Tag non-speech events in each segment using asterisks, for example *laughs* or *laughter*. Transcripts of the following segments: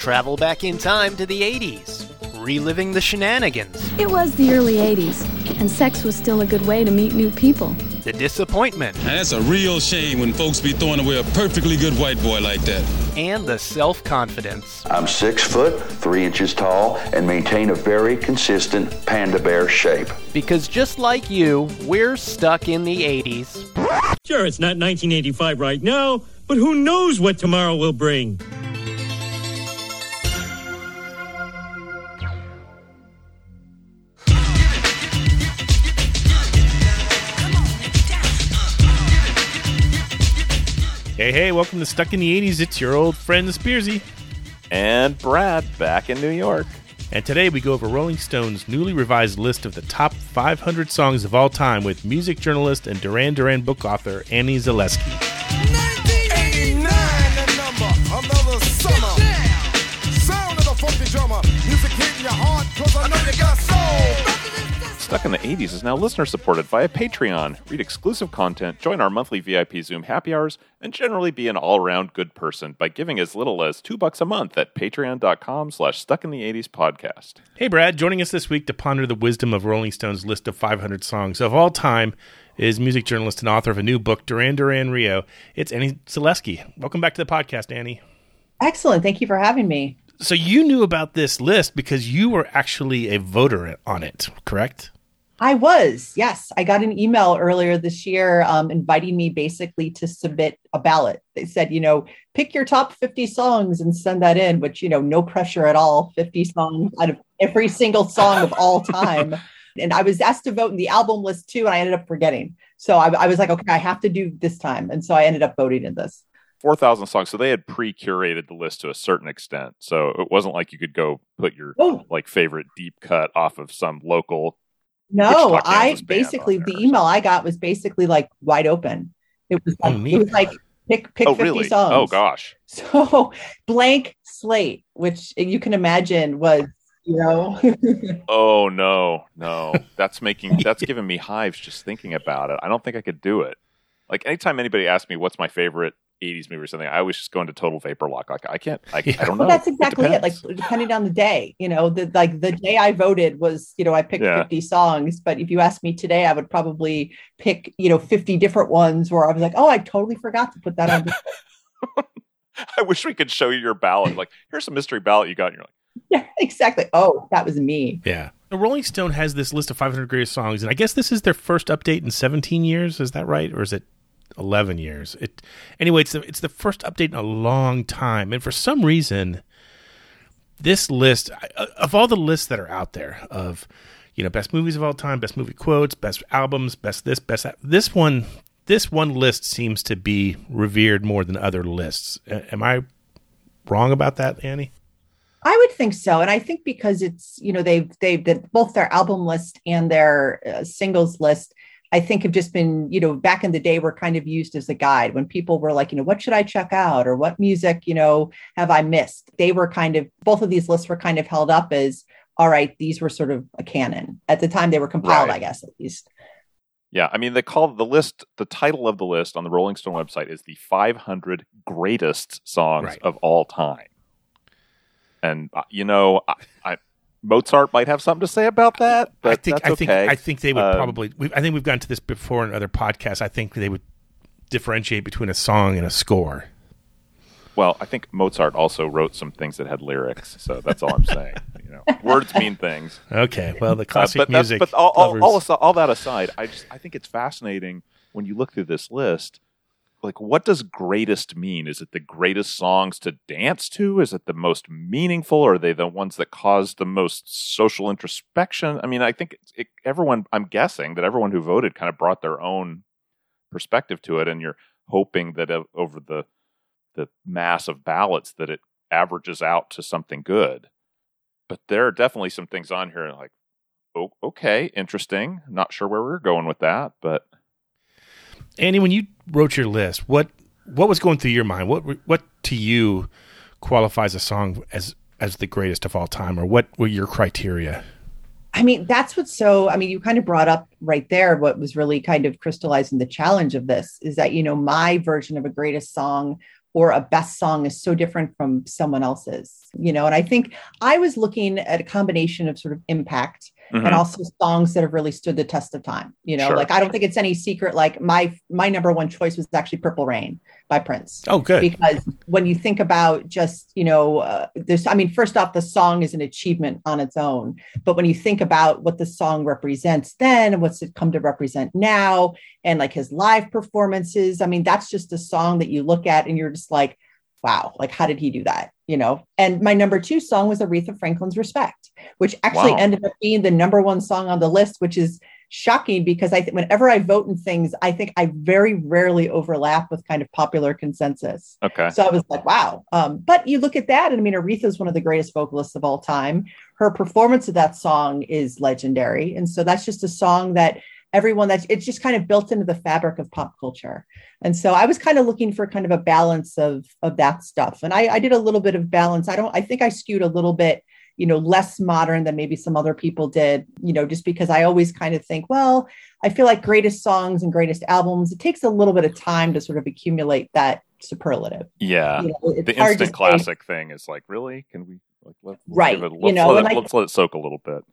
travel back in time to the 80s, reliving the shenanigans, It was the early 80s, and sex was still a good way to meet new people. the disappointment, Now, that's a real shame when folks be throwing away a perfectly good white boy like that. and the self confidence. I'm six foot, three inches tall, and maintain a very consistent panda bear shape. Because just like you, we're stuck in the 80s. Sure, it's not 1985 right now, but who knows what tomorrow will bring? Hey, hey, welcome to Stuck in the 80s. It's your old friend, Spearsy. And Brad back in New York. And today we go over Rolling Stone's newly revised list of the top 500 songs of all time with music journalist and Duran Duran book author Annie Zaleski. Stuck in the 80s is now listener supported via Patreon. Read exclusive content, join our monthly VIP Zoom happy hours, and generally be an all-around good person by giving as little as two bucks a month at patreon.com slash stuck in the 80s podcast. Hey, Brad, joining us this week to ponder the wisdom of Rolling Stone's list of 500 songs of all time is music journalist and author of a new book, Duran Duran Rio. It's Annie Zaleski. Welcome back to the podcast, Annie. Excellent. Thank you for having me. So you knew about this list because you were actually a voter on it, correct? I was, yes. I got an email earlier this year um, inviting me basically to submit a ballot. They said, you know, pick your top 50 songs and send that in, which, you know, no pressure at all. 50 songs out of every single song of all time. *laughs* and I was asked to vote in the album list too, and I ended up forgetting. So I, I was like, okay, I have to do this time. And so I ended up voting in this. 4,000 songs. So they had pre-curated the list to a certain extent. So it wasn't like you could go put your Oh. like favorite deep cut off of some local No, I basically the email I got was basically like wide open. It was like Oh, it was like pick pick Oh, 50 really? Oh, songs. Oh, gosh. So *laughs* blank slate, which you can imagine was, you know, *laughs* Oh no, no. That's making that's giving me hives just thinking about it. I don't think I could do it. Like anytime anybody asks me what's my favorite 80s movie or something, I always just go into total vapor lock. Like I can't I, I don't know. well, that's exactly it. Like depending on the day, you know, the like the day I voted was, you know, I picked Yeah. 50 songs, but if you ask me today, I would probably pick, you know, 50 different ones where I was like, oh, I totally forgot to put that on. *laughs* I wish we could show you your ballot. Like, here's a mystery ballot you got. And you're like, *laughs* yeah, exactly. Oh, that was me. Yeah. The Rolling Stone has this list of 500 greatest songs, and I guess this is their first update in 17 years. Is that right, or is it 11 years? It anyway. It's the, it's the first update in a long time, and for some reason, this list of all the lists that are out there of you know best movies of all time, best movie quotes, best albums, best this, best that, this one. This one list seems to be revered more than other lists. Am I wrong about that, Annie? I would think so, and I think because it's you know they've they've both their album list and their uh, singles list, I think have just been you know back in the day were kind of used as a guide when people were like you know what should I check out or what music you know have I missed. They were kind of both of these lists were kind of held up as all right these were sort of a canon at the time they were compiled Right. I guess at least. yeah. I mean, they call the list. The title of the list on the Rolling Stone website is the 500 greatest songs Right. of all time. And uh, you know, I, I Mozart might have something to say about that, but I think I think. I think they would Um, probably. I think we've gone to this before in other podcasts. I think they would differentiate between a song and a score. Well, I think Mozart also wrote some things that had lyrics, so that's all I'm *laughs* saying. You know, words mean things. Okay, well, the Uh, classic but music. but all, all, all, all that aside, I just I think it's fascinating when you look through this list. Like, what does greatest mean? Is it the greatest songs to dance to? Is it the most meaningful? Are they the ones that cause the most social introspection? I mean, I think it, everyone. I'm guessing that everyone who voted kind of brought their own perspective to it, and you're hoping that over the the mass of ballots that it averages out to something good. But there are definitely some things on here like, oh, okay, interesting. Not sure where we are going with that, but Annie, when you wrote your list, what what was going through your mind? What what to you qualifies a song as as the greatest of all time, or what were your criteria? I mean, that's what's so. I mean, you kind of brought up right there what was really kind of crystallizing the challenge of this is that, you know, my version of a greatest song or a best song is so different from someone else's, you know. And I think I was looking at a combination of sort of impact Mhm. and also songs that have really stood the test of time. You know, Sure. like I don't think it's any secret. Like my my number one choice was actually "Purple Rain" by Prince. Oh, good. Because when you think about just you know uh, this, I mean, first off, the song is an achievement on its own. But when you think about what the song represents then, and what's it come to represent now, and like his live performances, I mean, that's just a song that you look at and you're just like, wow, like how did he do that? You know. And my number two song was Aretha Franklin's "Respect," which actually Wow. ended up being the number one song on the list, which is shocking because I think whenever I vote in things, I think I very rarely overlap with kind of popular consensus. Okay. So I was like, wow. Um, but you look at that, and I mean, Aretha is one of the greatest vocalists of all time. Her performance of that song is legendary. And so that's just a song that everyone that's it's just kind of built into the fabric of pop culture. And so I was kind of looking for kind of a balance of of that stuff. And I, I did a little bit of balance. I don't I think I skewed a little bit you know less modern than maybe some other people did you know just because i always kind of think well i feel like greatest songs and greatest albums it takes a little bit of time to sort of accumulate that superlative Yeah. You know, the instant say- classic thing is like, really? Can we like let, let's Right, it- you know, let and it, I- let's let it soak a little bit.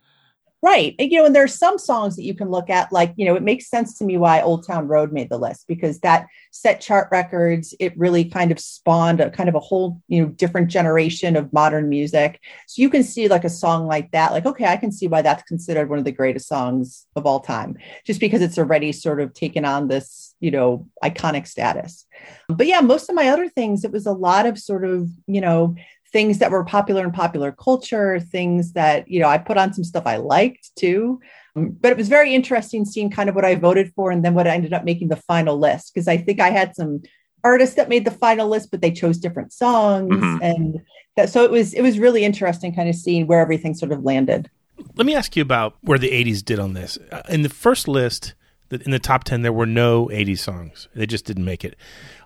Right. And, you know, and there are some songs that you can look at, like, you know, it makes sense to me why Old Town Road made the list because that set chart records. It really kind of spawned a kind of a whole, you know, different generation of modern music. So you can see like a song like that, like, okay, I can see why that's considered one of the greatest songs of all time, just because it's already sort of taken on this, you know, iconic status. But yeah, most of my other things, it was a lot of sort of, you know, things that were popular in popular culture, things that, you know, I put on some stuff I liked too. Um, But it was very interesting seeing kind of what I voted for and then what I ended up making the final list. Because I think I had some artists that made the final list, but they chose different songs. Mhm. And that, so it was it was really interesting kind of seeing where everything sort of landed. Let me ask you about where the 80s did on this. Uh, In the first list, the- in the top 10, there were no 80s songs. They just didn't make it.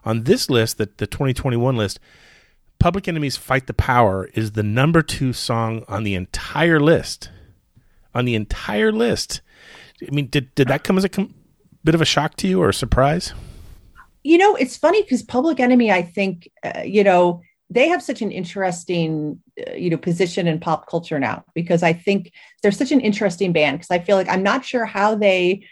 On this list, the, the 2021 list, Public Enemy's Fight the Power is the number two song on the entire list. On the entire list. I mean, did, did that come as a com- bit of a shock to you or a surprise? you know it's funny because public enemy i think uh, you know they have such an interesting uh, you know position in pop culture now because i think they're such an interesting band because i feel like i'm not sure how they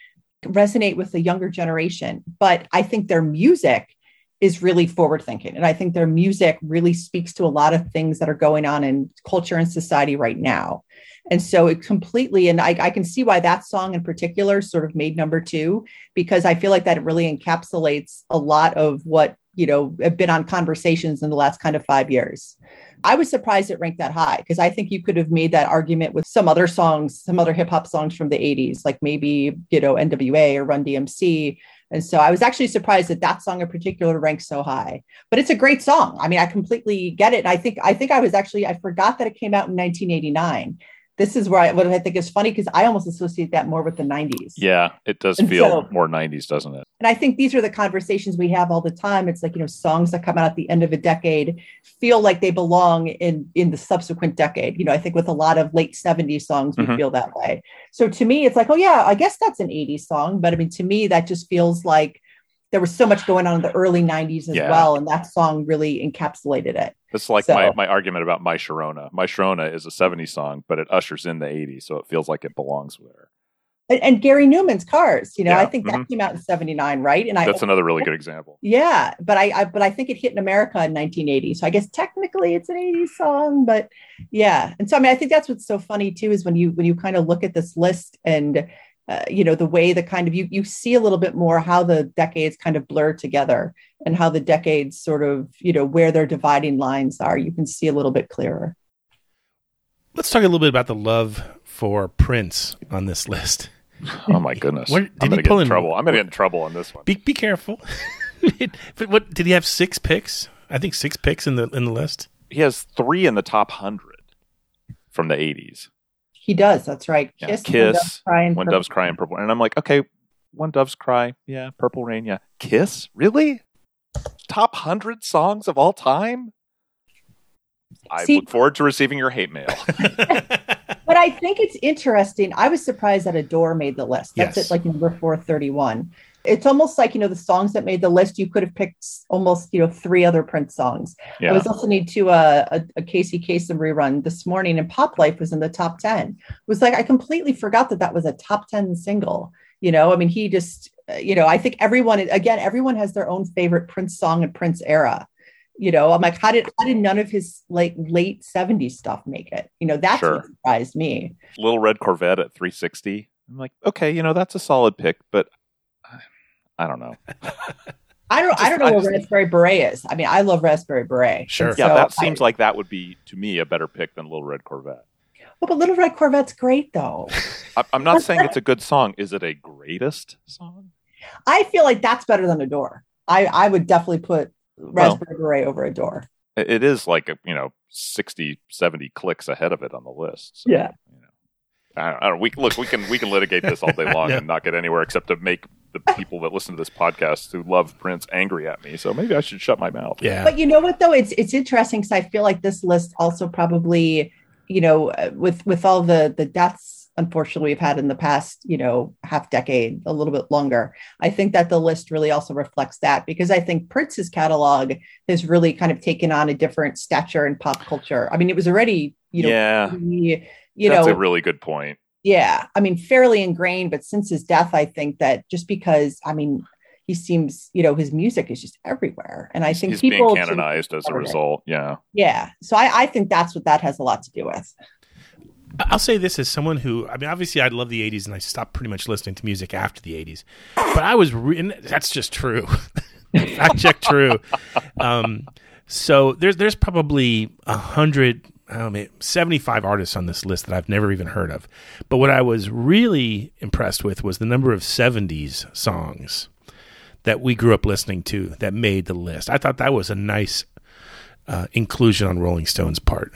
resonate with the younger generation but i think their music is really forward thinking and i think their music really speaks to a lot of things that are going on in culture and society right now and so it completely and I, I can see why that song in particular sort of made number two because I feel like that really encapsulates a lot of what you know have been on conversations in the last kind of five years. I was surprised it ranked that high because I think you could have made that argument with some other songs, some other hip hop songs from the 80s, like maybe, you know, NWA or Run DMC. And so I was actually surprised that that song in particular ranked so high. But it's a great song. I mean, I completely get it. I think I think I was actually I forgot that it came out in 1989. This is where I what I think is funny because I almost associate that more with the 90s. Yeah, it does And feel so- more 90s, doesn't it? And I think these are the conversations we have all the time. It's like, you know, songs that come out at the end of a decade feel like they belong in in the subsequent decade. You know, I think with a lot of late 70s songs, we Mhm. feel that way. So to me, it's like, oh yeah, I guess that's an 80s song. But I mean, to me, that just feels like there was so much going on in the early 90s as Yeah. well. And that song really encapsulated it. It's like So- my, my argument about My Sharona. My Sharona is a 70s song, but it ushers in the 80s, so it feels like it belongs there. And, and Gary Numan's Cars, you know, Yeah, I think that mhm. came out in 79, right? And I That's another really good example. Yeah, but I, I but I think it hit in America in 1980. So I guess technically it's an 80s song, but yeah. And so I mean, I think that's what's so funny too is when you when you kind of look at this list and uh, you know the way the kind of you you see a little bit more how the decades kind of blur together and how the decades sort of you know where their dividing lines are. You can see a little bit clearer. Let's talk a little bit about the love for Prince on this list. Oh my goodness. Where- I'm did he going to get in in- trouble. I'm going to get in trouble on this one. Be be careful. *laughs* but what did he have six picks? I think six picks in the in the list. He has three in the top 100 from the 80s. He does. That's right. Yeah, Kiss, Kiss, When Doves Cry, and When Purple Doves Cry and Purple. And I'm like, okay, When Doves Cry, yeah, Purple Rain, yeah. Kiss? Really? Top 100 songs of all time? I See- look forward to receiving your hate mail. *laughs* *laughs* but I think it's interesting. I was surprised that Adore made the list. That's Yes. at like number 431. It's almost like, you know, the songs that made the list, you could have picked almost, you know, three other Prince songs. Yeah. I was listening to a, a, a Casey Kasem rerun this morning and Pop Life was in the top 10. It was like, I completely forgot that that was a top 10 single. You know, I mean, he just, uh, you know, I think everyone, again, everyone has their own favorite Prince song and Prince era. You know, I'm like, how did how did none of his like late 70s stuff make it? You know, that's Sure. what surprised me. Little Red Corvette at 360. I'm like, okay, you know, that's a solid pick, but I don't know. *laughs* I don't I don't know I what Raspberry Beret is. I mean, I love Raspberry Beret. Sure. And Yeah, so that I- seems like that would be to me a better pick than Little Red Corvette. Well, but Little Red Corvette's great though. *laughs* I- I'm not saying it's a good song. Is it a greatest song? I feel like that's better than Adore. I I would definitely put Raspberry Beret over Adore. it is like, a, you know, 60, 70 clicks ahead of it on the list. So, Yeah. You know, I don't, I don't, we, look, we can, we can litigate this all day *laughs* long Yeah. and not get anywhere except to make the people that listen to this podcast who love Prince angry at me. So maybe I should shut my mouth. Yeah. But you know what though? It's it's interesting because I feel like this list also probably, you know, uh, with with all the the deaths unfortunately we've had in the past, you know, half decade, a little bit longer. I think that the list really also reflects that because I think Prince's catalog has really kind of taken on a different stature in pop culture. I mean, it was already, you know, yeah. pretty, you that's know, a really good point. Yeah i mean fairly ingrained but since his death i think that just because i mean he seems you know his music is just everywhere and i think He's being canonized as a discovered it. result. Yeah. yeah so I, I think that's what that has a lot to do with I'll say this as someone who, I mean, obviously, I love the '80s, and I stopped pretty much listening to music after the '80s. But I was, re- and that's just true. *laughs* Fact check, true. Um, so there's there's probably a hundred, I don't 75 artists on this list that I've never even heard of. But what I was really impressed with was the number of '70s songs that we grew up listening to that made the list. I thought that was a nice uh, inclusion on Rolling Stone's part.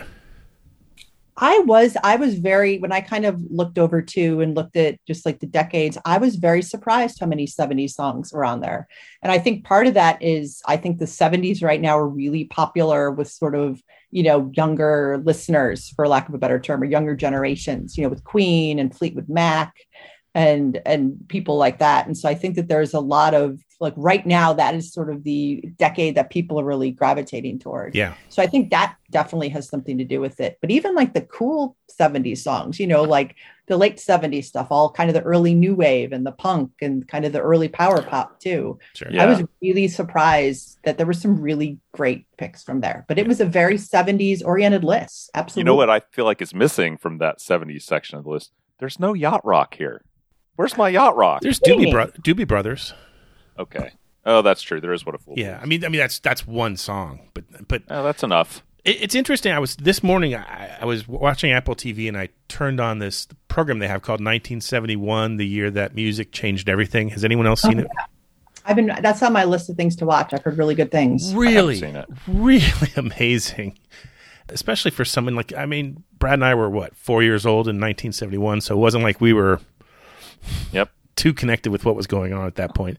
I was I was very when I kind of looked over too and looked at just like the decades, I was very surprised how many 70s songs were on there. And I think part of that is I think the 70s right now are really popular with sort of, you know, younger listeners, for lack of a better term, or younger generations, you know, with Queen and Fleetwood Mac and and people like that. And so I think that there's a lot of like right now that is sort of the decade that people are really gravitating toward. Yeah. So I think that definitely has something to do with it. But even like the cool 70s songs, you know, like the late 70s stuff, all kind of the early new wave and the punk and kind of the early power pop too. Sure. I was really surprised that there were some really great picks from there. But it was a very 70s oriented list. Absolutely. You know what I feel like is missing from that 70s section of the list? There's no yacht rock here. Where's my yacht rock? There's What do you Doobie. Bro- Doobie Brothers. Okay. Oh, that's true. There is what a fool. Yeah, I mean, I mean that's that's one song, but but Oh, that's enough. it, it's interesting. I was this morning. I, I was watching Apple TV and I turned on this program they have called 1971, the year that music changed everything. Has anyone else oh, seen it? I've been that's on my list of things to watch. I've heard really good things. Really, seen it. really *laughs* amazing. Especially for someone like I mean, Brad and I were what four years old in 1971, so it wasn't like we were Yep. too connected with what was going on at that point.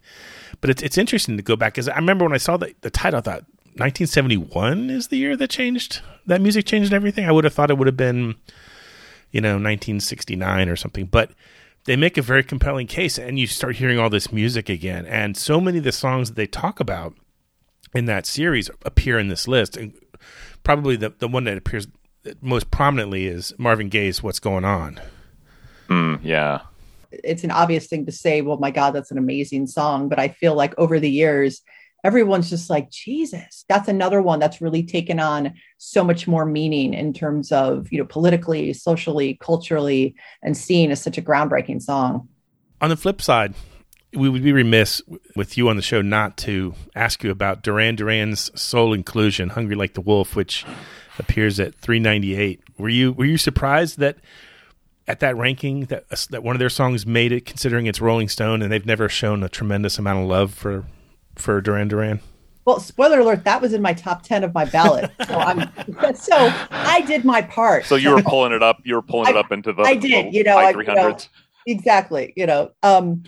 But it's it's interesting to go back because I remember when I saw the, the title, I thought 1971 is the year that changed that music changed everything. I would have thought it would have been, you know, 1969 or something. But they make a very compelling case, and you start hearing all this music again, and so many of the songs that they talk about in that series appear in this list. And probably the the one that appears most prominently is Marvin Gaye's "What's Going On." Mm, yeah. It's an obvious thing to say, well, my God, that's an amazing song. But I feel like over the years, everyone's just like, Jesus, that's another one that's really taken on so much more meaning in terms of, you know, politically, socially, culturally, and seen as such a groundbreaking song. On the flip side, we would be remiss with you on the show not to ask you about Duran Duran's Sole Inclusion, "Hungry Like the Wolf," which appears at 398. Were you were you surprised that at that ranking that that one of their songs made it, considering it's Rolling Stone, and they've never shown a tremendous amount of love for for Duran Duran? Well, spoiler alert, that was in my top 10 of my ballot. *laughs* So I'm *laughs* so I did my part. So you were pulling it up. You were pulling it up into the. I did, the you know, high I- you know, exactly you know um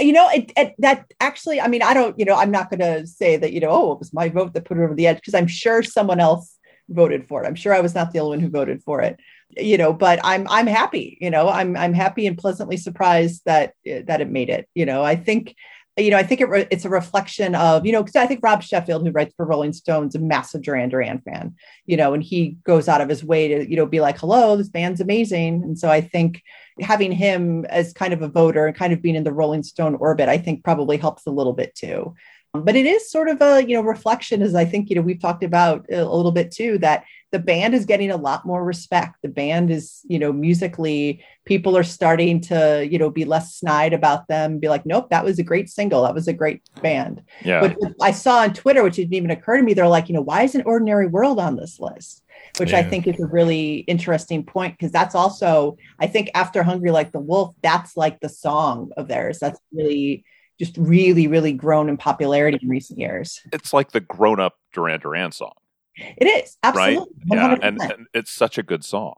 you know it, it that actually i mean i don't you know i'm not going to say that you know oh it was my vote that put it over the edge because i'm sure someone else voted for it i'm sure i was not the only one who voted for it you know but i'm i'm happy you know i'm i'm happy and pleasantly surprised that that it made it you know i think you know, I think it re- it's a reflection of, you know, because I think Rob Sheffield, who writes for Rolling Stone's, a massive Duran Duran fan, you know, and he goes out of his way to, you know, be like, hello, this band's amazing. And so I think having him as kind of a voter and kind of being in the Rolling Stone orbit, I think probably helps a little bit too. But it is sort of a, you know, reflection, as I think, you know, we've talked about uh, a little bit too, that the band is getting a lot more respect. The band is, you know, musically, people are starting to, you know, be less snide about them, be like, nope, that was a great single. That was a great band. Yeah. But I saw on Twitter, which didn't even occur to me, they're like, you know, why isn't Ordinary World on this list? Which I think is a really interesting point because that's also, I think, after Hungry Like the Wolf, that's like the song of theirs. That's really just really, really grown in popularity in recent years. it's like the grown up Duran Duran song, It is absolutely right? Yeah, 100%. and, and it's such a good song.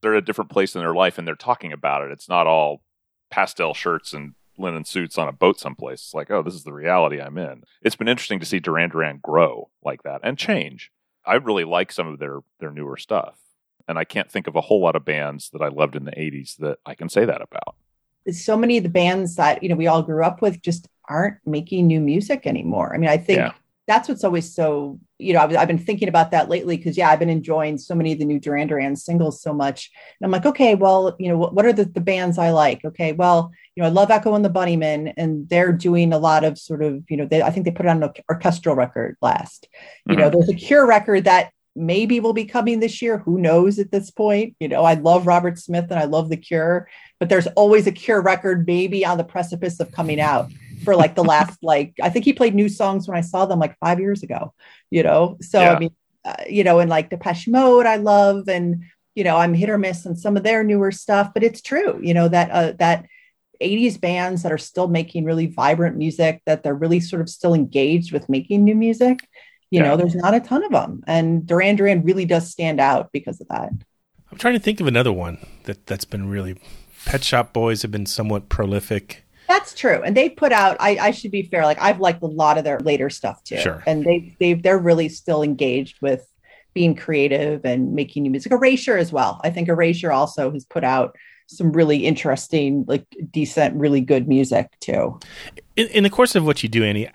They're at a different place in their life, and they're talking about it. It's not all pastel shirts and linen suits on a boat someplace. It's like, oh, this is the reality I'm in. It's been interesting to see Duran Duran grow like that and change. I really like some of their their newer stuff, and I can't think of a whole lot of bands that I loved in the '80s that I can say that about. so many of the bands that you know we all grew up with just aren't making new music anymore. I mean, I think Yeah. That's what's always so you know I've, I've been thinking about that lately because yeah, I've been enjoying so many of the new Duran Duran singles so much, and I'm like, okay, well, you know, what, what are the, the bands I like? Okay, well, you know, I love Echo and the Bunnymen, and they're doing a lot of sort of you know, they, I think they put on an orchestral record last. You know, mm-hmm. there's a Cure record that maybe will be coming this year. Who knows at this point? You know, I love Robert Smith and I love The Cure, but there's always a Cure record maybe on the precipice of coming out for like the last *laughs* like I think he played new songs when I saw them like five years ago. You know, so Yeah. I mean, uh, you know, and like Depeche Mode, I love, and you know, I'm hit or miss on some of their newer stuff, but it's true. You know that uh, that 80s bands that are still making really vibrant music, that they're really sort of still engaged with making new music. You Yeah. know, there's not a ton of them, and Duran Duran really does stand out because of that. I'm trying to think of another one that that's been really. Pet Shop Boys have been somewhat prolific. That's true, and they put out. I, I should be fair. Like I've liked a lot of their later stuff too, Sure. and they they they're really still engaged with being creative and making new music. Erasure as well. I think Erasure also has put out some really interesting, like decent, really good music too. In, in the course of what you do, Annie,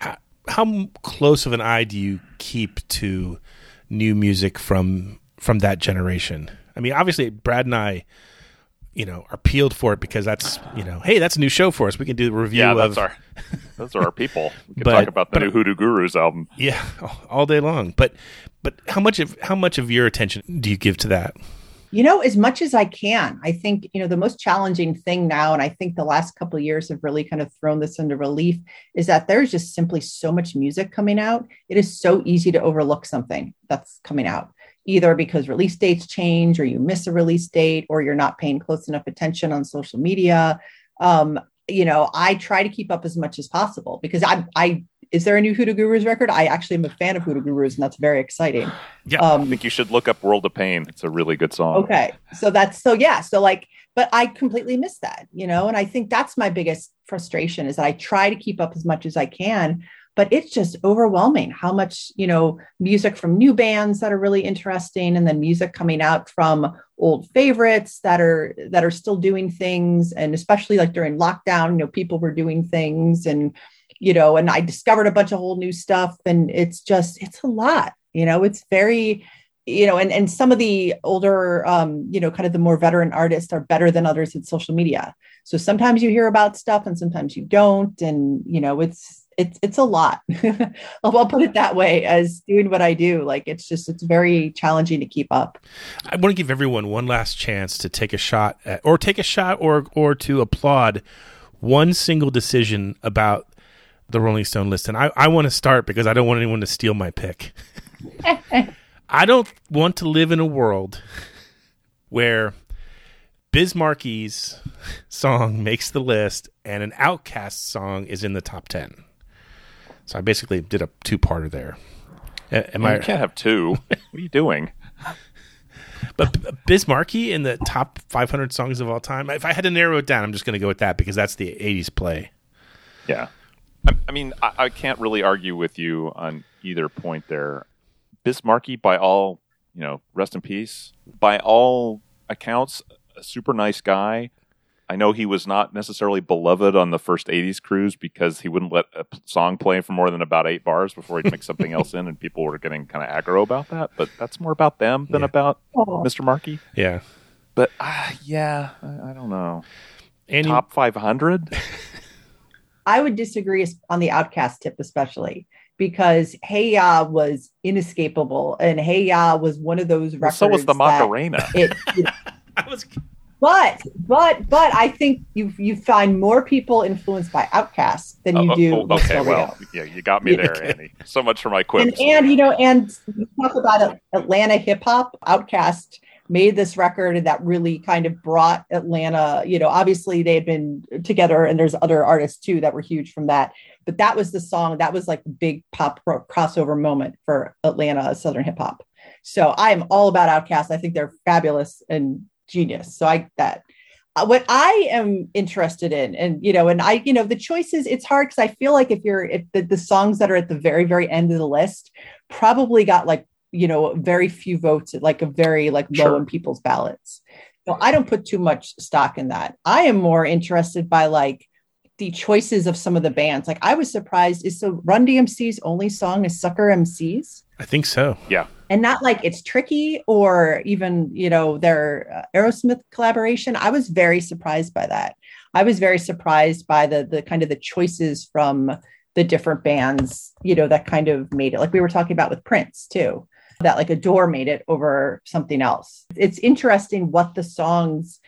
how close of an eye do you keep to new music from from that generation? I mean, obviously, Brad and I, you know, are peeled for it because that's you know, hey, that's a new show for us. We can do the review Yeah, of that's our those are our people. *laughs* We can But- talk about the but- new Hoodoo Gurus album. yeah *laughs* all day long. But but how much of how much of your attention do you give to that? you know as much as i can i think you know the most challenging thing now and i think the last couple of years have really kind of thrown this into relief is that there's just simply so much music coming out it is so easy to overlook something that's coming out either because release dates change or you miss a release date or you're not paying close enough attention on social media um, you know i try to keep up as much as possible because i i is there a new Hoodoo Gurus record? I actually am a fan of Hoodoo Gurus, and that's very exciting. Yeah. I Um, think you should look up World of Pain. It's a really good song. Okay. So that's so yeah. So like, but I completely miss that, you know, and I think that's my biggest frustration is that I try to keep up as much as I can, but it's just overwhelming how much, you know, music from new bands that are really interesting and then music coming out from old favorites that are that are still doing things. And especially like during lockdown, you know, people were doing things and you know, and I discovered a bunch of whole new stuff. And it's just it's a lot, you know, it's very you know, and and some of the older, um, you know, kind of the more veteran artists are better than others in social media. So sometimes you hear about stuff and sometimes you don't, and you know, it's it's it's a lot. *laughs* I'll, I'll put it that way. As doing what I do, like it's just it's very challenging to keep up. I want to give everyone one last chance to take a shot at, or take a shot or or to applaud one single decision about the Rolling Stone list. And I, I want to start because I don't want anyone to steal my pick. *laughs* I don't want to live in a world where Biz Markie's song makes the list and an OutKast song is in the top 10. So I basically did a two-parter there. Am You I can't have two. *laughs* what are you doing? But B- Biz Markie in the top 500 songs of all time. If I had to narrow it down, I'm just going to go with that because that's the 80s play. Yeah. I, I mean, I, I can't really argue with you on either point there. Biz Markie, by all, you know, rest in peace, by all accounts, a super nice guy. I know he was not necessarily beloved on the first 80s cruise because he wouldn't let a p- song play for more than about eight bars before he'd mix something else in, and people were getting kind of aggro about that. But that's more about them than Yeah. about Oh. Mr. Markie. Yeah. But uh, yeah, I, I don't know. Annie, Top 500? *laughs* I would disagree on the OutKast tip, especially because Hey Ya was inescapable, and Hey Ya was one of those Well, so was the Macarena. It, it- *laughs* I was but but but I think you you find more people influenced by OutKast than you Oh, do. oh, okay, well, yeah, you got me there. Annie. So much for my and, quips. and you know, and talk about Atlanta hip hop. OutKast made this record that really kind of brought Atlanta. You know, obviously they had been together, and there's other artists too that were huge from that. But that was the song that was like the big pop ro- crossover moment for Atlanta Southern hip hop. So I am all about OutKast. I think they're fabulous and genius. So I that. Uh, what I am interested in, and you know, and I, you know, the choices, it's hard because I feel like if you're if the, the songs that are at the very, very end of the list probably got like, you know, very few votes, like a very like low Sure. in people's ballots. So I don't put too much stock in that. I am more interested by like the choices of some of the bands. Like I was surprised is so Run DMC's only song is Sucker MCs I think so. And not like it's tricky or even you know their uh, aerosmith collaboration. I was very surprised by that. I was very surprised by the the kind of the choices from the different bands you know that kind of made it. Like we were talking about with prince too that like Adore made it over something else. It's interesting what the songs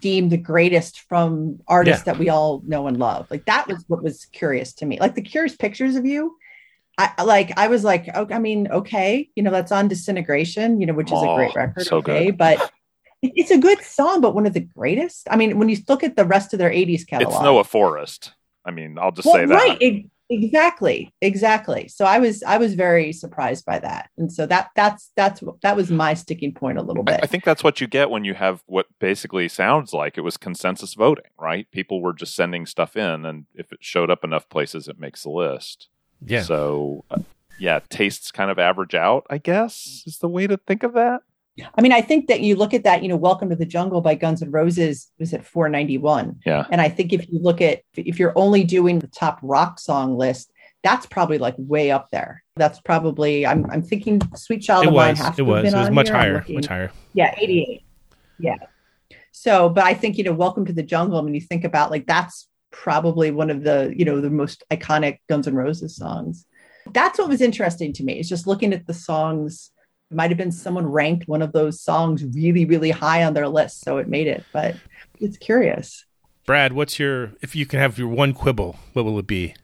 deemed the greatest from artists Yeah. that we all know and love. Like that was what was Cure's to me. Like the curious pictures of you I like I was like, oh, I mean, okay, you know, that's on disintegration, you know, which is a great Oh, record. so okay, good. but it's a good song, but one of the greatest. I mean, when you look at the rest of their 80s catalog. it's Noah Forest. I mean, I'll just well, say that. right. e- exactly. Exactly. So I was I was very surprised by that. And so that that's that's that was my sticking point a little I, bit. I think that's what you get when you have what basically sounds like it was consensus voting, right? People were just sending stuff in, and if it showed up enough places, it makes the list. Yeah. So, uh, yeah, tastes kind of average out, I guess, is the way to think of that. I mean, I think that you look at that, you know, Welcome to the Jungle by Guns N' Roses was at 491. Yeah. And I think if you look at, if you're only doing the top rock song list, that's probably like way up there. That's probably, I'm, I'm thinking Sweet Child it of Mine has It to have was. been It was on much here. Higher. looking. Much higher. Yeah, 88. Yeah. So, but I think, you know, Welcome to the Jungle, when you think about like, that's probably one of the, you know, the most iconic Guns N' Roses songs. That's what was interesting to me. Is just looking at the songs. It might have been someone ranked one of those songs really, really high on their list, so it made it. But it's curious. Brad, what's your if you can have your one quibble, what will it be?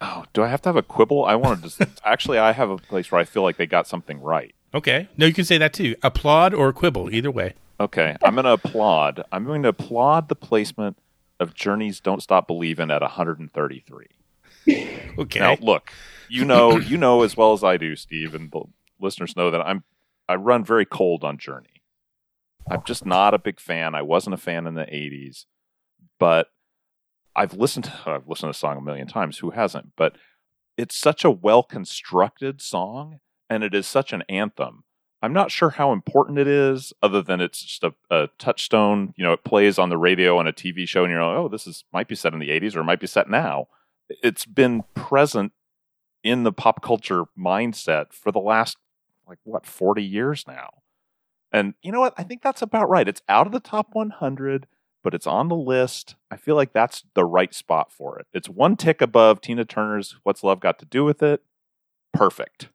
Oh, do I have to have a quibble? I wanted to. just *laughs* actually, I have a place where I feel like they got something right. Okay. No, you can say that too. Applaud or quibble, either way. Okay, I'm going to applaud. I'm going to applaud the placement of Journey's "Don't Stop Believing at 133. Okay. Now, look, you know, you know as well as I do, Steve, and the listeners know that I'm I run very cold on Journey. I'm just not a big fan. I wasn't a fan in the '80s, but I've listened to I've listened to the song a million times. Who hasn't? But it's such a well constructed song, and it is such an anthem. I'm not sure how important it is, other than it's just a, a touchstone. You know, it plays on the radio and a TV show, and you're like, oh, this is might be set in the '80s or it might be set now. It's been present in the pop culture mindset for the last like what 40 years now. And you know what? I think that's about right. It's out of the top 100, but it's on the list. I feel like that's the right spot for it. It's one tick above Tina Turner's What's Love Got to Do with It. Perfect.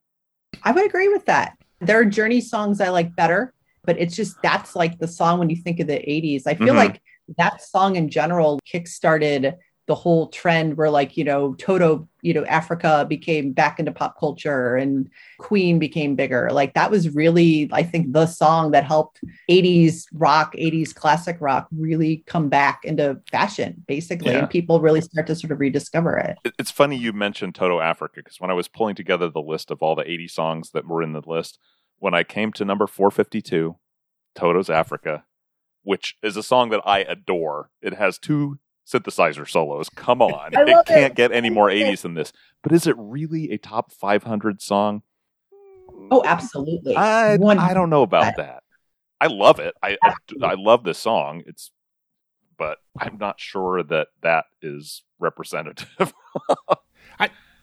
I would agree with that. There are Journey songs I like better, but it's just that's like the song when you think of the 80s. I feel Mhm. like that song in general kickstarted the whole trend where like, you know, Toto, you know, Africa became back into pop culture and Queen became bigger. Like that was really, I think, the song that helped 80s rock, 80s classic rock really come back into fashion, basically. Yeah. And people really start to sort of rediscover it. It- It's funny you mentioned Toto Africa because when I was pulling together the list of all the 80 songs that were in the list, when I came to number 452, Toto's Africa, which is a song that I adore. It has two synthesizer solos. Come *laughs* on. I it can't it. get any more 80s than this. But is it really a top 500 song? Oh, absolutely. I, I don't know about that. I love it. I, I I love this song. It's but I'm not sure that that is representative. *laughs*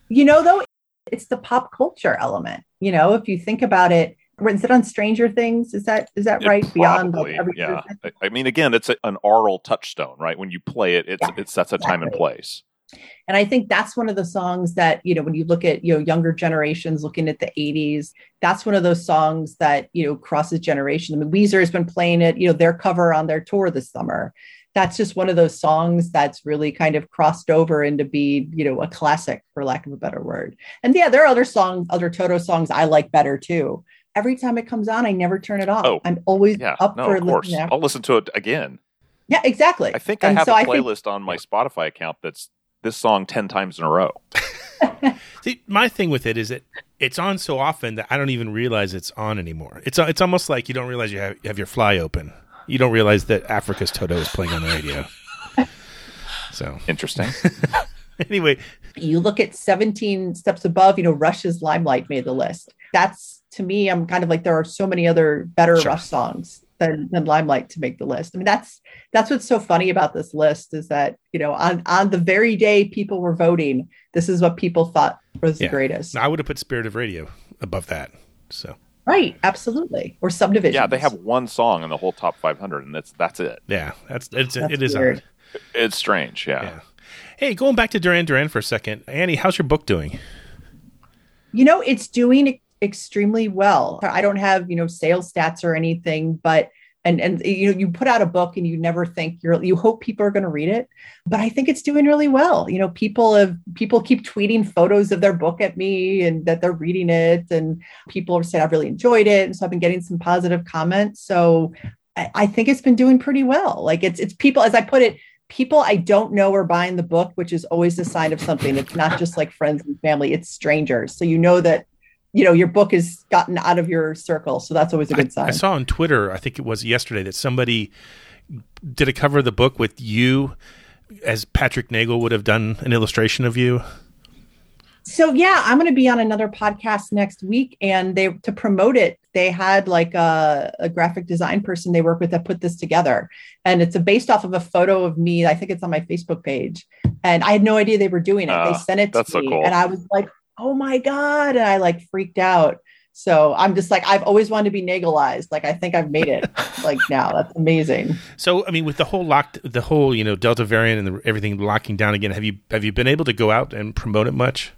You know, though, it's the pop culture element. You know, if you think about it, is it on Stranger Things? Is that is that It right? Beyond probably, every yeah. I, I mean, again, it's a, an aural touchstone, right? When you play it, it's Yeah, it sets a time and place. And I think that's one of the songs that, you know, when you look at, you know, younger generations looking at the 80s, that's one of those songs that, you know, crosses generations. I mean, Weezer has been playing it, you know, their cover on their tour this summer. That's just one of those songs that's really kind of crossed over into be, you know, a classic for lack of a better word. And yeah, there are other songs, other Toto songs I like better too. Every time it comes on, I never turn it off. Oh, I'm always Yeah, up no, for of course. listening. I'll listen to it again. Yeah, exactly. I think I And have so a I think- playlist on my Spotify account that's this song 10 times in a row. *laughs* See, my thing with it is that it's on so often that I don't even realize it's on anymore. It's uh, it's almost like you don't realize you have, you have your fly open. You don't realize that Africa's Toto is playing on the radio. *laughs* So Interesting. *laughs* anyway, you look at 17 steps above, you know, Rush's Limelight made the list. That's to me, I'm kind of like there are so many other better Sure. Rush songs than, than Limelight to make the list. I mean, that's that's what's so funny about this list is that, you know, on on the very day people were voting, this is what people thought was Yeah. the greatest. I would have put Spirit of Radio above that. So Right, absolutely. Or subdivision. yeah, they have one song in the whole top 500, and that's that's it. yeah, that's it's That's it is weird. odd. It's strange. Yeah. Yeah. Hey, going back to Duran Duran for a second, Annie, how's your book doing? you know it's doing extremely well i don't have you know sales stats or anything but and and you know you put out a book and you never think you're you hope people are going to read it but i think it's doing really well you know people have people keep tweeting photos of their book at me and that they're reading it and people are saying i've really enjoyed it and so i've been getting some positive comments so I, I think it's been doing pretty well like it's it's people as i put it people I don't know are buying the book, which is always a sign of something. It's not just like friends and family, it's strangers. So you know that, you know, your book has gotten out of your circle. So that's always a good I, sign. I saw on Twitter, I think it was yesterday, that somebody did a cover of the book with you, as Patrick Nagel would have done an illustration of you. so yeah, I'm going to be on another podcast next week, and they to promote it, they had like a, a graphic design person they work with that put this together, and it's a, based off of a photo of me. I think it's on my Facebook page, and I had no idea they were doing it. Ah, they sent it to that's so me, cool. and I was like, oh my god, and I like freaked out. So I'm just like, I've always wanted to be Nagelized. Like I think I've made it. *laughs* like now, that's amazing. So, I mean, with the whole locked, the whole you know Delta variant and the, everything locking down again, have you have you been able to go out and promote it much?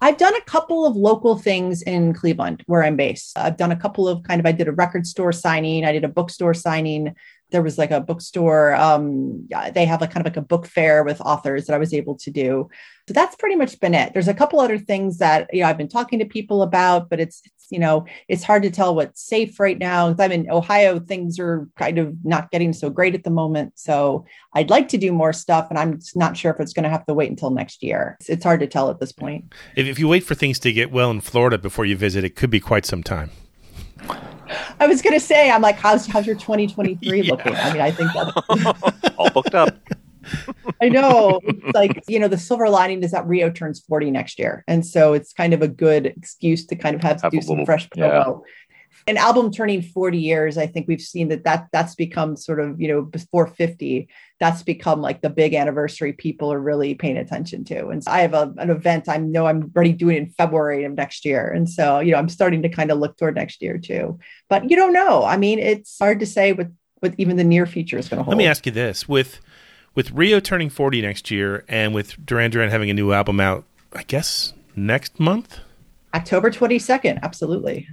I've done a couple of local things in Cleveland where I'm based. I've done a couple of kind of, I did a record store signing, I did a bookstore signing. There was like a bookstore, um, they have like kind of like a book fair with authors that I was able to do. So that's pretty much been it. There's a couple other things that, you know, I've been talking to people about, but it's, it's you know, it's hard to tell what's safe right now. I'm in Ohio, things are kind of not getting so great at the moment. So I'd like to do more stuff, and I'm not sure if it's going to have to wait until next year. It's, it's hard to tell at this point. If, if you wait for things to get well in Florida before you visit, it could be quite some time. I was going to say, I'm like, how's how's your 2023 *laughs* Yeah. looking? I mean, I think that's, *laughs* All booked up. I know, it's like you know, the silver lining is that Rio turns 40 next year, and so it's kind of a good excuse to kind of have, Have do some little- fresh yeah. An album turning 40 years, I think we've seen that that that's become sort of you know before 50. That's become like the big anniversary people are really paying attention to. And so I have a, an event I know I'm already doing in February of next year, and so you know I'm starting to kind of look toward next year too. But you don't know. I mean, it's hard to say what what even the near future is going to hold. Let me ask you this: with with Rio turning forty next year, and with Duran Duran having a new album out, I guess next month, October 22nd, absolutely.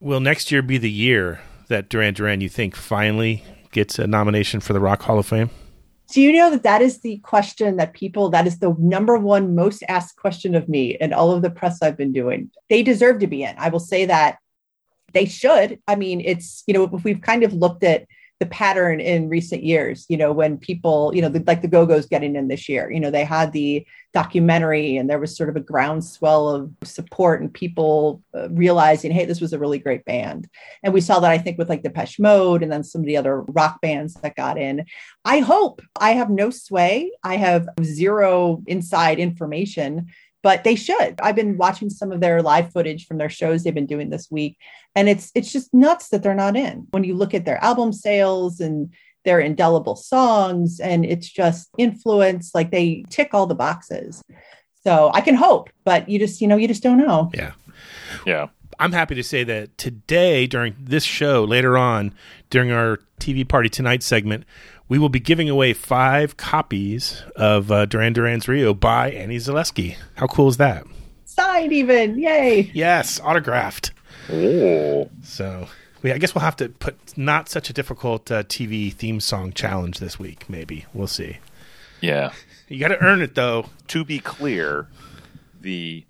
Will next year be the year that Duran Duran you think finally gets a nomination for the Rock Hall of Fame? Do you know that that is the question that people, that is the number one most asked question of me and all of the press I've been doing? They deserve to be in. I will say that they should. I mean, it's, you know, if we've kind of looked at the pattern in recent years, you know, when people, you know, the, like the Go Go's getting in this year, you know, they had the documentary and there was sort of a groundswell of support and people uh, realizing, hey, this was a really great band. And we saw that, I think, with like Depeche Mode and then some of the other rock bands that got in. I hope I have no sway. I have zero inside information, but they should. I've been watching some of their live footage from their shows they've been doing this week, and it's it's just nuts that they're not in. When you look at their album sales and they're indelible songs and it's just influence like they tick all the boxes so i can hope but you just you know you just don't know Yeah. Yeah. I'm happy to say that today, during this show, later on, during our TV Party Tonight segment, we will be giving away five copies of uh, Duran Duran's Rio by Annie Zaleski. How cool is that? signed even yay Yes, autographed. Oh. So we, I guess we'll have to put not such a difficult uh, TV theme song challenge this week. Maybe we'll see. Yeah. You got to earn it though. To be clear, the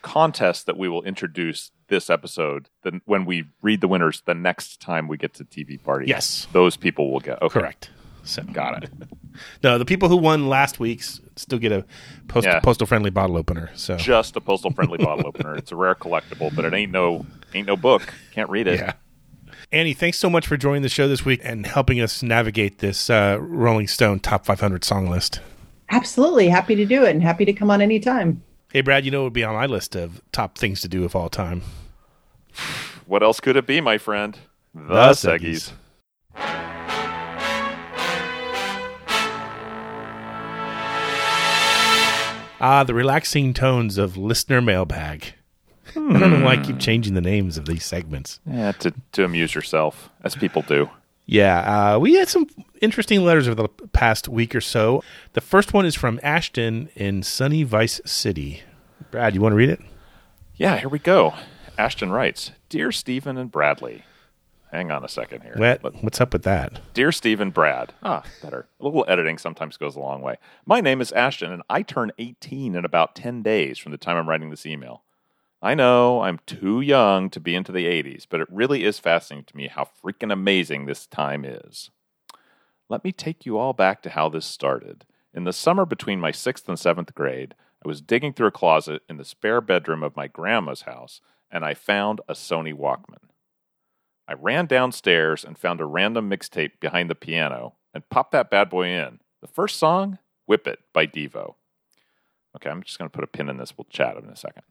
contest that we will introduce this episode, then when we read the winners the next time we get to TV party, Yes. those people will get. Okay. Correct. So Got it. *laughs* no, the people who won last week's still get a post, Yeah. postal friendly bottle opener. So Just a postal friendly *laughs* bottle opener. It's a rare collectible, but it ain't no ain't no book. Can't read it. Yeah. Annie, thanks so much for joining the show this week and helping us navigate this uh, Rolling Stone Top 500 song list. absolutely happy to do it and happy to come on anytime Hey, Brad, you know what would be on my list of top things to do of all time? *sighs* What else could it be, my friend? The, The Seggies. Ah, the relaxing tones of listener mailbag. I don't know why I keep changing the names of these segments. Yeah, to to amuse yourself, as people do. Yeah, uh, we had some interesting letters over the past week or so. The first one is from Ashton in sunny Vice City. Brad, you want to read it? Yeah, here we go. Ashton writes, "Dear Stephen and Bradley." Hang on a second here. What, what's up with that? Dear Stephen Brad. Ah, better. A little editing sometimes goes a long way. My name is Ashton, and I turn 18 in about 10 days from the time I'm writing this email. I know I'm too young to be into the 80s, but it really is fascinating to me how freaking amazing this time is. Let me take you all back to how this started. In the summer between my sixth and seventh grade, I was digging through a closet in the spare bedroom of my grandma's house, and I found a Sony Walkman. I ran downstairs and found a random mixtape behind the piano and popped that bad boy in. The first song, Whip It by Devo. Okay, I'm just going to put a pin in this. We'll chat in a second.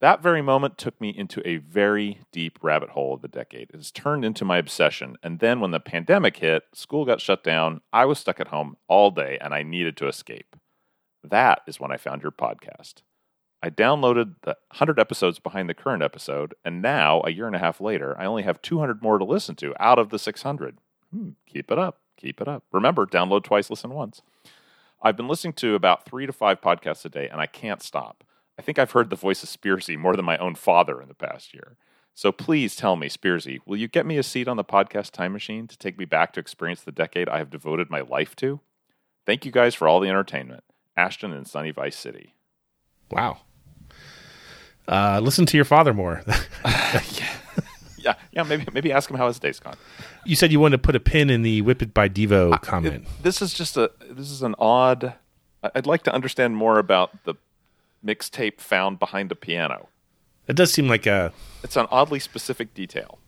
That very moment took me into a very deep rabbit hole of the decade. It has turned into my obsession. And then when the pandemic hit, school got shut down, I was stuck at home all day and I needed to escape. That is when I found your podcast. I downloaded the 100 episodes behind the current episode, and now, a year and a half later, I only have 200 more to listen to out of the 600. Hmm, keep it up. Keep it up. Remember, download twice, listen once. I've been listening to about three to five podcasts a day, and I can't stop. I think I've heard the voice of Spearsy more than my own father in the past year. So please tell me, Spearsy, will you get me a seat on the podcast time machine to take me back to experience the decade I have devoted my life to? Thank you guys for all the entertainment. Ashton and sunny Vice City. Wow. Uh, listen to your father more. *laughs* *laughs* Yeah, yeah. Maybe maybe ask him how his day's gone. you said you wanted to put a pin in the Whip It by Devo comment. It- this is just a this is an odd. I'd like to understand more about the mixtape found behind a piano. It does seem like a. It's an oddly specific detail.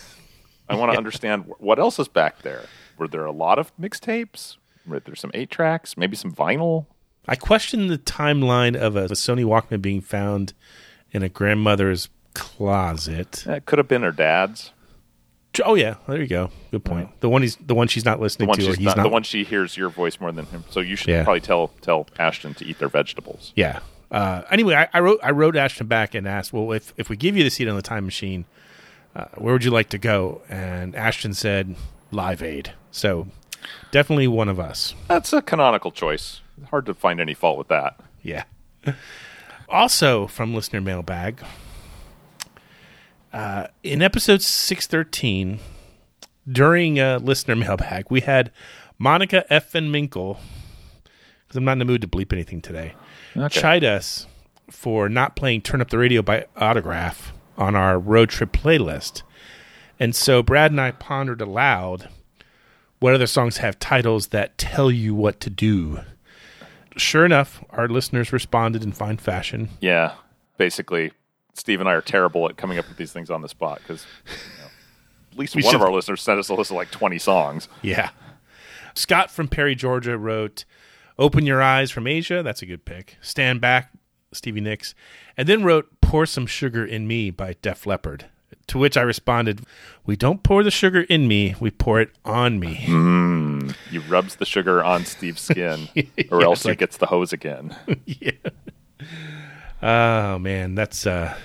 *laughs* I want to understand what else is back there. Were there a lot of mixtapes? Were there some eight tracks? Maybe some vinyl? I question the timeline of a, a Sony Walkman being found in a grandmother's closet. It could have been her dad's. Oh yeah, there you go. Good point. The one he's the one she's not listening to, or he's not, not. the one she hears your voice more than him. So you should Yeah. probably tell tell Ashton to eat their vegetables. Yeah. Uh, anyway, I, I wrote I wrote Ashton back and asked, well, if if we give you the seat on the time machine, uh, where would you like to go? And Ashton said Live Aid. So definitely one of us. That's a canonical choice. Hard to find any fault with that. Yeah. *laughs* Also from listener mailbag, uh, in episode six thirteen, during uh, listener *laughs* mailbag, we had Monica F. and Minkle, because I'm not in the mood to bleep anything today, chide us for not playing "Turn Up the Radio" by Autograph on our road trip playlist, and so Brad and I pondered aloud what other songs have titles that tell you what to do sure enough, our listeners responded in fine fashion. Yeah, basically, Steve and I are terrible at coming up with these things on the spot because at least *laughs* one of our listeners sent us a list of like 20 songs. Yeah. Scott from Perry, Georgia wrote Open Your Eyes from Asia. That's a good pick. Stand Back, Stevie Nicks. And then wrote Pour Some Sugar in Me by Def Leppard. To which I responded, We don't pour the sugar in me, we pour it on me. Mm, he rubs the sugar on Steve's skin, *laughs* or Yeah, else it's he like- gets the hose again. *laughs* yeah. Oh, man, that's uh,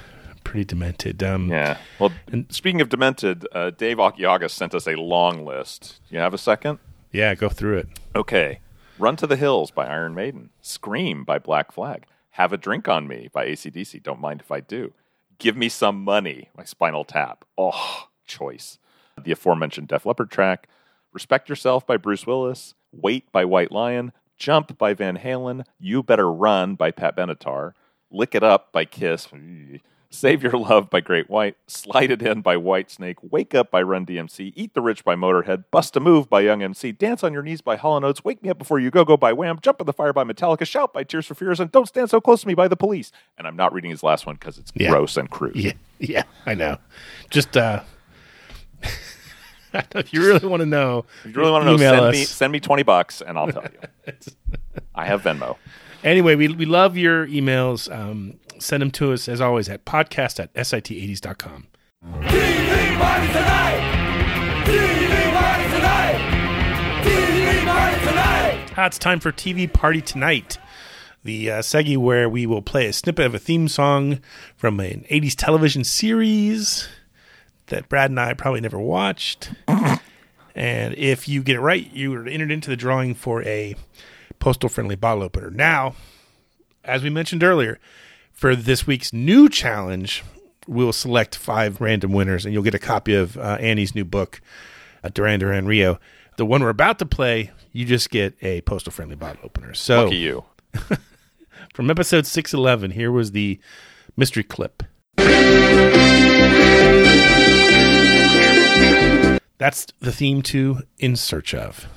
pretty demented. Um, Yeah. Well, and, speaking of demented, uh, Dave Akiaga sent us a long list. Do You have a second? Yeah, go through it. Okay. Run to the Hills by Iron Maiden. Scream by Black Flag. Have a Drink on Me by ACDC. Don't mind if I do. Give Me Some Money my Spinal Tap. Oh, choice. The aforementioned Def Leppard track. Respect Yourself by Bruce Willis. Wait by White Lion. Jump by Van Halen. You Better Run by Pat Benatar. Lick It Up by Kiss. Save Your Love by Great White, Slide It In by Whitesnake, Wake Up by Run DMC, Eat the Rich by Motorhead, Bust a Move by Young MC, Dance on Your Knees by Hall & Oates, Wake Me Up Before You Go Go by Wham, Jump in the Fire by Metallica, Shout by Tears for Fears, and Don't Stand So Close to Me by The Police. And I'm not reading his last one because it's Yeah. gross and crude. Yeah, yeah, I know. Just uh, *laughs* if you really want to know, If you really want to know, send us. me, send me 20 bucks and I'll tell you. *laughs* I have Venmo. Anyway, we, we love your emails. Um, send them to us as always at podcast at sit80s.com. TV party tonight! TV party tonight! TV party tonight! Ah, it's time for TV Party Tonight, the uh, seggy where we will play a snippet of a theme song from an 80s television series that Brad and I probably never watched. and if you get it right, you are entered into the drawing for a postal friendly bottle opener. Now, as we mentioned earlier, for this week's new challenge, we'll select five random winners, and you'll get a copy of uh, Annie's new book, uh, Duran Duran Rio. The one we're about to play, you just get a postal friendly bottle opener. So, Lucky you. *laughs* from episode 611, here was the mystery clip. That's the theme to In Search of.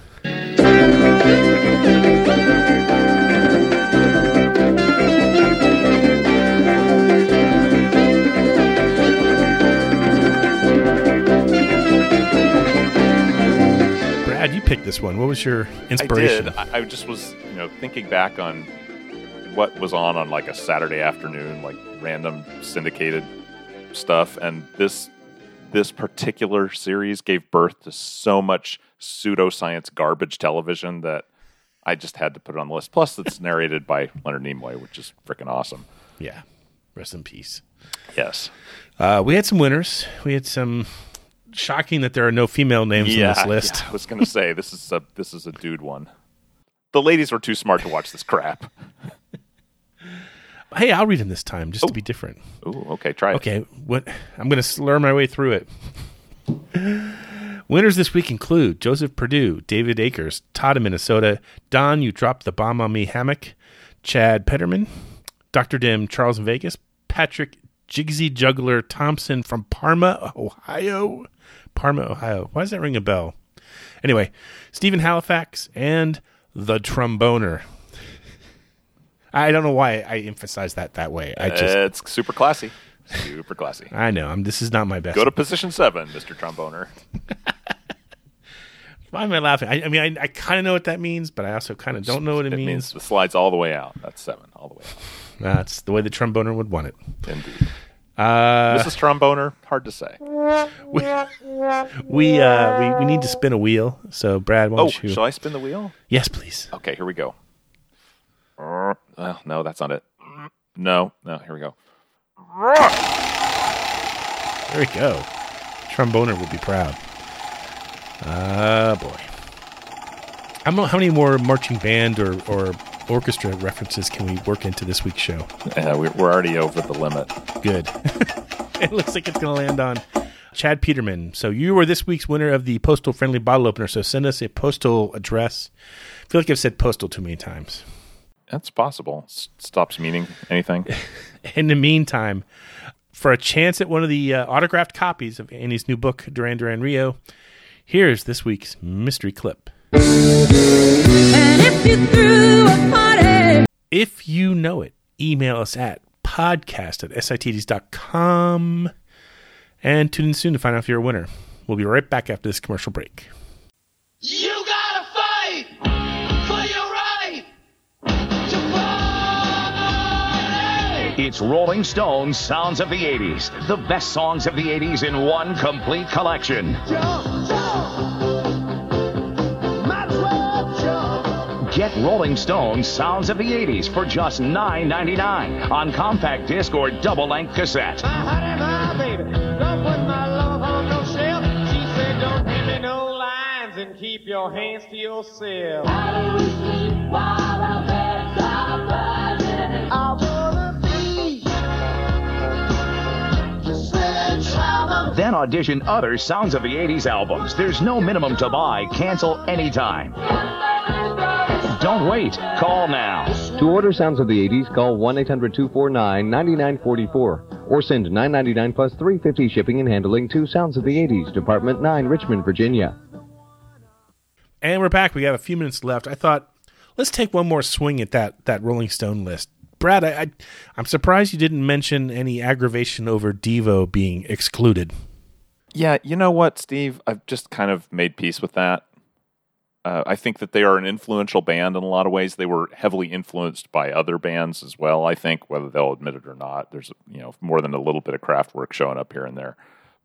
Brad, you picked this one. What was your inspiration? I did. I, I just was, you know, thinking back on what was on on like a Saturday afternoon, like random syndicated stuff, and this this particular series gave birth to so much pseudoscience garbage television that I just had to put it on the list. Plus, it's *laughs* narrated by Leonard Nimoy, which is freaking awesome. Yeah. Rest in peace. Yes. Uh, we had some winners. We had some shocking that there are no female names yeah, on this list. yeah, I was going to say this is a this is a dude one. The ladies were too smart to watch this crap. Hey, I'll read them this time just to be different. Ooh, okay, try it. Okay, what I'm going to slur my way through it. Winners this week include Joseph Purdue, David Akers, Todd of Minnesota, Don, you dropped the bomb on me, Hammock, Chad Petterman, Dr. Dim, Charles in Vegas, Patrick Jigsy Juggler Thompson from Parma, Ohio. Parma, Ohio. Why does that ring a bell? Anyway, Stephen Halifax and the tromboner. I don't know why I emphasize that that way. I just it's super classy. Super classy. *laughs* I know. I'm, this is not my best. Go to position seven, Mr. Tromboner. *laughs* Why am I laughing? I, I mean, I, I kind of know what that means, but I also kind of don't know what it, It means. means the slides all the way out. That's seven, all the way out. That's the way the tromboner would want it. Indeed. Uh, Mrs. Tromboner, hard to say. we we, uh, we we need to spin a wheel. So, Brad, why Oh, don't you? shall I spin the wheel? Yes, please. Okay, here we go. Uh, no, that's not it. No, no, here we go. There we go. Tromboner will be proud. Ah, boy. I don't know how many more marching band or, or orchestra references can we work into this week's show. Yeah, we're, we're already over the limit. Good. *laughs* it looks like it's going to land on Chad Peterman. So you were this week's winner of the postal friendly bottle opener. So send us a postal address. I feel like I've said postal too many times. That's possible. S- stops meaning anything. *laughs* In the meantime, for a chance at one of the uh, autographed copies of Annie's new book, Duran Duran Rio, here's this week's mystery clip. If you know it, email us at podcast at sit80s.com and tune in soon to find out if you're a winner. We'll be right back after this commercial break. You gotta fight for your right to party. It's Rolling Stones Sounds of the 80s, the best songs of the 80s in one complete collection. Get Rolling Stones Sounds of the 80s for just $9.99 on compact disc or double length cassette. and keep your hands to yourself. Then audition other Sounds of the 80s albums. There's no minimum to buy. Cancel anytime. Don't wait. Call now. To order Sounds of the 80s, call 1 800 249 9944 or send 999 plus 350 shipping and handling to Sounds of the 80s, Department 9, Richmond, Virginia. And we're back. We have a few minutes left. I thought let's take one more swing at that that Rolling Stone list. Brad, I, I I'm surprised you didn't mention any aggravation over Devo being excluded. Yeah, you know what, Steve? I've just kind of made peace with that. Uh, I think that they are an influential band in a lot of ways. They were heavily influenced by other bands as well. I think whether they'll admit it or not, there's you know more than a little bit of Kraftwerk showing up here and there.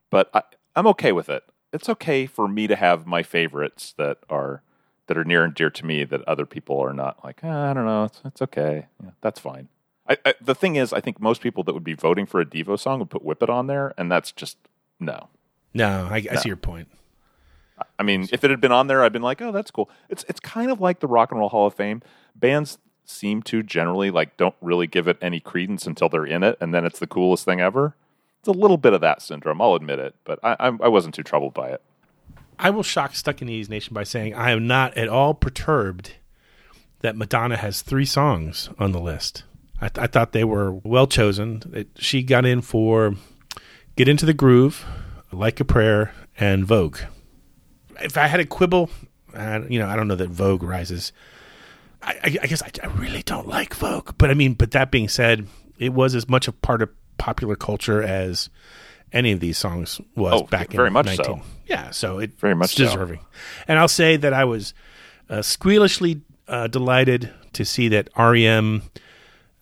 But I, I'm okay with it. It's okay for me to have my favorites that are that are near and dear to me that other people are not like. "Ah, I don't know. It's, it's okay. Yeah, that's fine. I, I, the thing is, I think most people that would be voting for a Devo song would put "Whip It" on there, and that's just no. No, I, I see your point. I mean, if it had been on there, I'd been like, oh, that's cool. It's it's kind of like the Rock and Roll Hall of Fame. Bands seem to generally like don't really give it any credence until they're in it, and then it's the coolest thing ever. It's a little bit of that syndrome, I'll admit it, but I I, I wasn't too troubled by it. I will shock Stuck in 80s Nation by saying I am not at all perturbed that Madonna has three songs on the list. I, th- I thought they were well chosen. It, she got in for Get Into the Groove, Like a Prayer, and Vogue. If I had a quibble, uh, you know, I don't know that Vogue rises. I, I, I guess I, I really don't like Vogue. But I mean, but that being said, it was as much a part of popular culture as any of these songs was Oh, back in very much 19. so. Yeah, so it Very much it's so. deserving. And I'll say that I was uh, squealishly uh, delighted to see that REM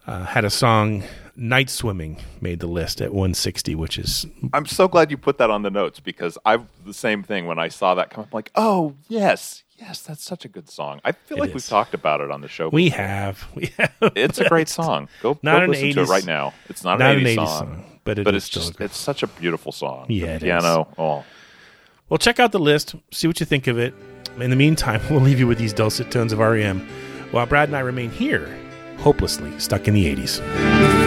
uh, had a song "Night Swimming" made the list at 160, which is I'm so glad you put that on the notes because I've the same thing when I saw that come up. Like, oh yes, yes, that's such a good song. I feel It like is. we've talked about it on the show. we have *laughs* we have. It's a great song. Go, *laughs* Not go an listen to 80s it right now. It's not, not an an 80s, 80s song, song, but it but it's just it's such a beautiful song. Yeah, the it is. piano. Oh, Well, check out the list, see what you think of it. In the meantime, *laughs* we'll leave you with these dulcet tones of REM, while Brad and I remain here, hopelessly stuck in the 80s.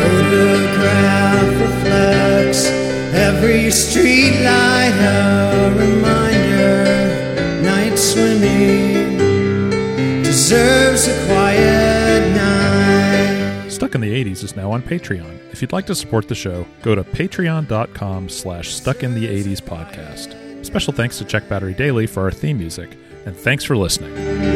photograph reflects every street light a reminder night swimming deserves a quiet night Stuck in the 80s is now on Patreon. If you'd like to support the show, go to patreon.com slash stuck in the 80s podcast. Special thanks to Check Battery Daily for our theme music, and thanks for listening.